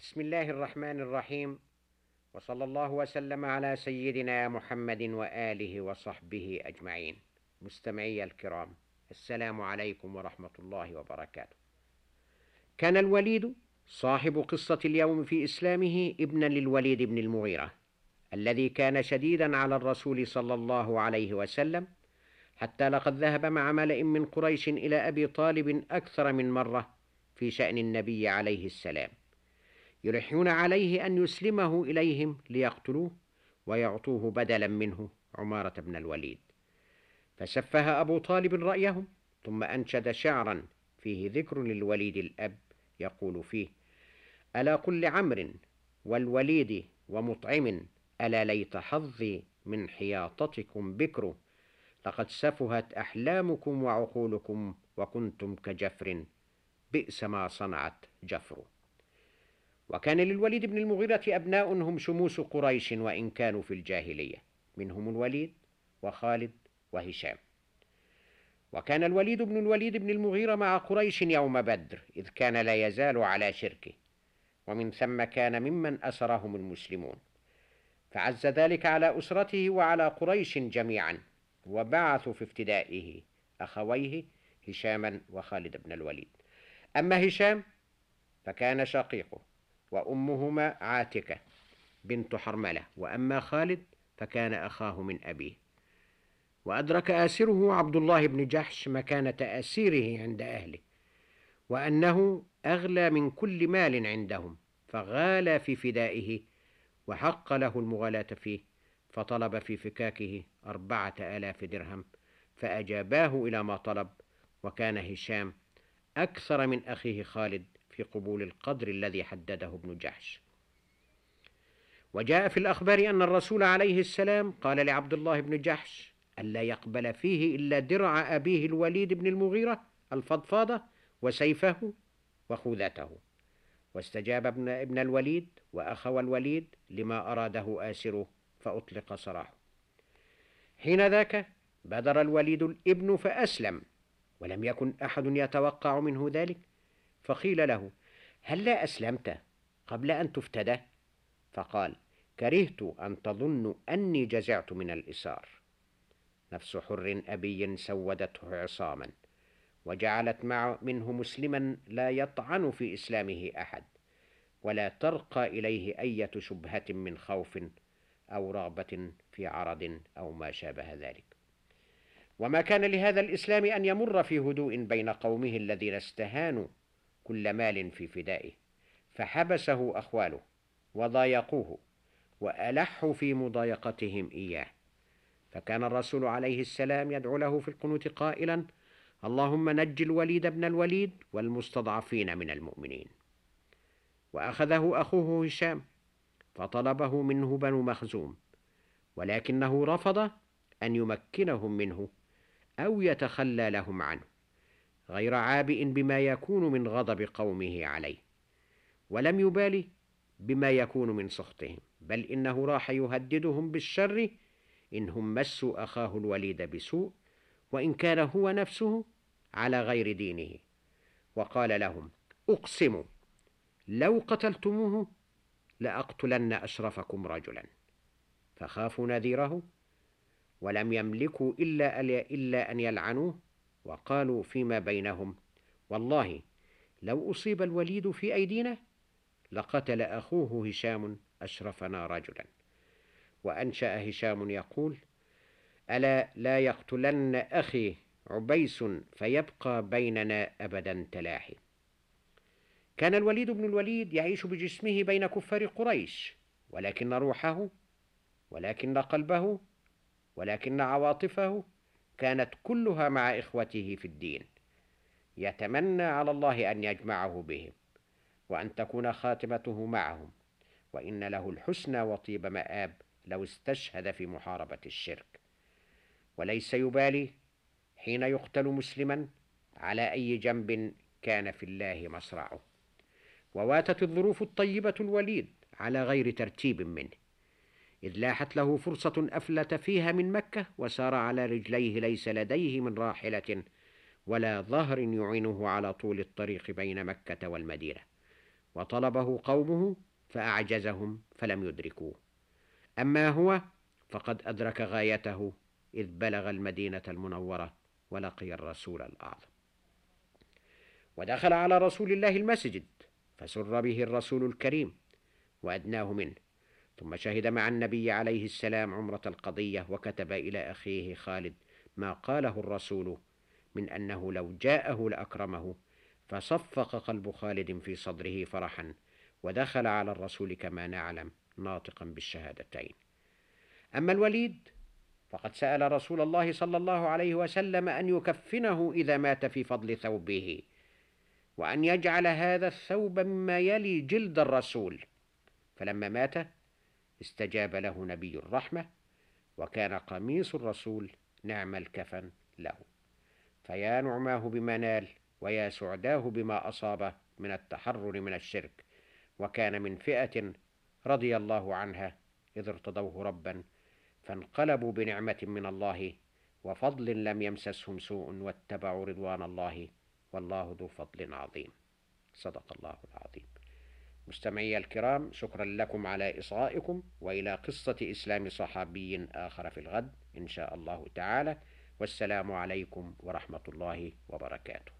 بسم الله الرحمن الرحيم. وصلى الله وسلم على سيدنا محمد وآله وصحبه أجمعين. مستمعي الكرام السلام عليكم ورحمة الله وبركاته. كان الوليد صاحب قصة اليوم في إسلامه ابنا للوليد بن المغيرة الذي كان شديدا على الرسول صلى الله عليه وسلم حتى لقد ذهب مع ملأ من قريش إلى أبي طالب أكثر من مرة في شأن النبي عليه السلام. يلحون عليه أن يسلمه إليهم ليقتلوه ويعطوه بدلا منه عمارة بن الوليد. فسفه أبو طالب رأيهم ثم أنشد شعرا فيه ذكر للوليد الأب يقول فيه ألا قل لعمر والوليد ومطعم ألا ليت حظي من حياطتكم بكر لقد سفهت أحلامكم وعقولكم وكنتم كجفر بئس ما صنعت جفر. وكان للوليد بن المغيرة أبناء هم شموس قريش وإن كانوا في الجاهلية منهم الوليد وخالد وهشام. وكان الوليد بن الوليد بن المغيرة مع قريش يوم بدر إذ كان لا يزال على شركه ومن ثم كان ممن أسرهم المسلمون. فعز ذلك على أسرته وعلى قريش جميعا وبعثوا في افتدائه أخويه هشاما وخالد بن الوليد. أما هشام فكان شقيقه. وأمهما عاتكة بنت حرملة وأما خالد فكان أخاه من أبيه. وأدرك آسره عبد الله بن جحش مكانة أسيره عند أهله وأنه أغلى من كل مال عندهم فغال في فدائه وحق له المغالاة فيه فطلب في فكاكه أربعة آلاف درهم فأجاباه إلى ما طلب وكان هشام أكثر من أخيه خالد في قبول القدر الذي حدده ابن جحش. وجاء في الأخبار أن الرسول عليه السلام قال لعبد الله بن جحش ألا يقبل فيه إلا درع أبيه الوليد بن المغيرة الفضفاضة وسيفه وخوذته. واستجاب ابن, ابن الوليد وأخو الوليد لما أراده آسره فأطلق سراحه حين ذاك بدر الوليد الابن فأسلم ولم يكن أحد يتوقع منه ذلك. فقيل له هل لا أسلمت قبل أن تفتدى فقال كرهت أن تظنوا أني جزعت من الإسار نفس حر أبي سودته عصاما وجعلت مع منه مسلما لا يطعن في إسلامه أحد ولا ترقى إليه أية شبهة من خوف أو رغبة في عرض أو ما شابه ذلك. وما كان لهذا الإسلام أن يمر في هدوء بين قومه الذين استهانوا كل مال في فدائه فحبسه أخواله وضايقوه وألحوا في مضايقتهم إياه. فكان الرسول عليه السلام يدعو له في القنوت قائلا اللهم نج الوليد بن الوليد والمستضعفين من المؤمنين. وأخذه أخوه هشام فطلبه منه بنو مخزوم ولكنه رفض أن يمكنهم منه أو يتخلى لهم عنه. غير عابئ بما يكون من غضب قومه عليه ولم يبالي بما يكون من سخطهم بل إنه راح يهددهم بالشر انهم مسوا أخاه الوليد بسوء وإن كان هو نفسه على غير دينه. وقال لهم اقسم لو قتلتموه لأقتلن أشرفكم رجلا. فخافوا نذيره ولم يملكوا إلا إلا أن يلعنوه وقالوا فيما بينهم والله لو أصيب الوليد في أيدينا لقتل أخوه هشام أشرفنا رجلا. وأنشأ هشام يقول ألا لا يقتلن أخي عبيس فيبقى بيننا أبدا تلاحي. كان الوليد بن الوليد يعيش بجسمه بين كفار قريش ولكن روحه ولكن قلبه ولكن عواطفه كانت كلها مع إخوته في الدين. يتمنى على الله أن يجمعه بهم وأن تكون خاتمته معهم وإن له الحسنى وطيب مآب لو استشهد في محاربة الشرك. وليس يبالي حين يقتل مسلما على أي جنب كان في الله مصرعه. وواتت الظروف الطيبة الوليد على غير ترتيب منه. إذ لاحت له فرصة أفلت فيها من مكة وسار على رجليه ليس لديه من راحلة ولا ظهر يعينه على طول الطريق بين مكة والمدينة. وطلبه قومه فأعجزهم فلم يدركوه. أما هو فقد أدرك غايته إذ بلغ المدينة المنورة ولقي الرسول الأعظم. ودخل على رسول الله المسجد فسر به الرسول الكريم وأدناه منه. ثم شهد مع النبي عليه السلام عمرة القضية وكتب إلى أخيه خالد ما قاله الرسول من أنه لو جاءه لأكرمه فصفق قلب خالد في صدره فرحا ودخل على الرسول كما نعلم ناطقا بالشهادتين. أما الوليد فقد سأل رسول الله صلى الله عليه وسلم أن يكفنه إذا مات في فضل ثوبه وأن يجعل هذا الثوب مما يلي جلد الرسول. فلما مات استجاب له نبي الرحمة وكان قميص الرسول نعم الكفن له. فيا نعماه بما نال ويا سعداه بما أصابه من التحرر من الشرك. وكان من فئة رضي الله عنها إذ ارتضوه ربا فانقلبوا بنعمة من الله وفضل لم يمسسهم سوء واتبعوا رضوان الله والله ذو فضل عظيم. صدق الله العظيم. مستمعي الكرام شكرا لكم على إصغائكم وإلى قصة إسلام صحابي آخر في الغد إن شاء الله تعالى. والسلام عليكم ورحمة الله وبركاته.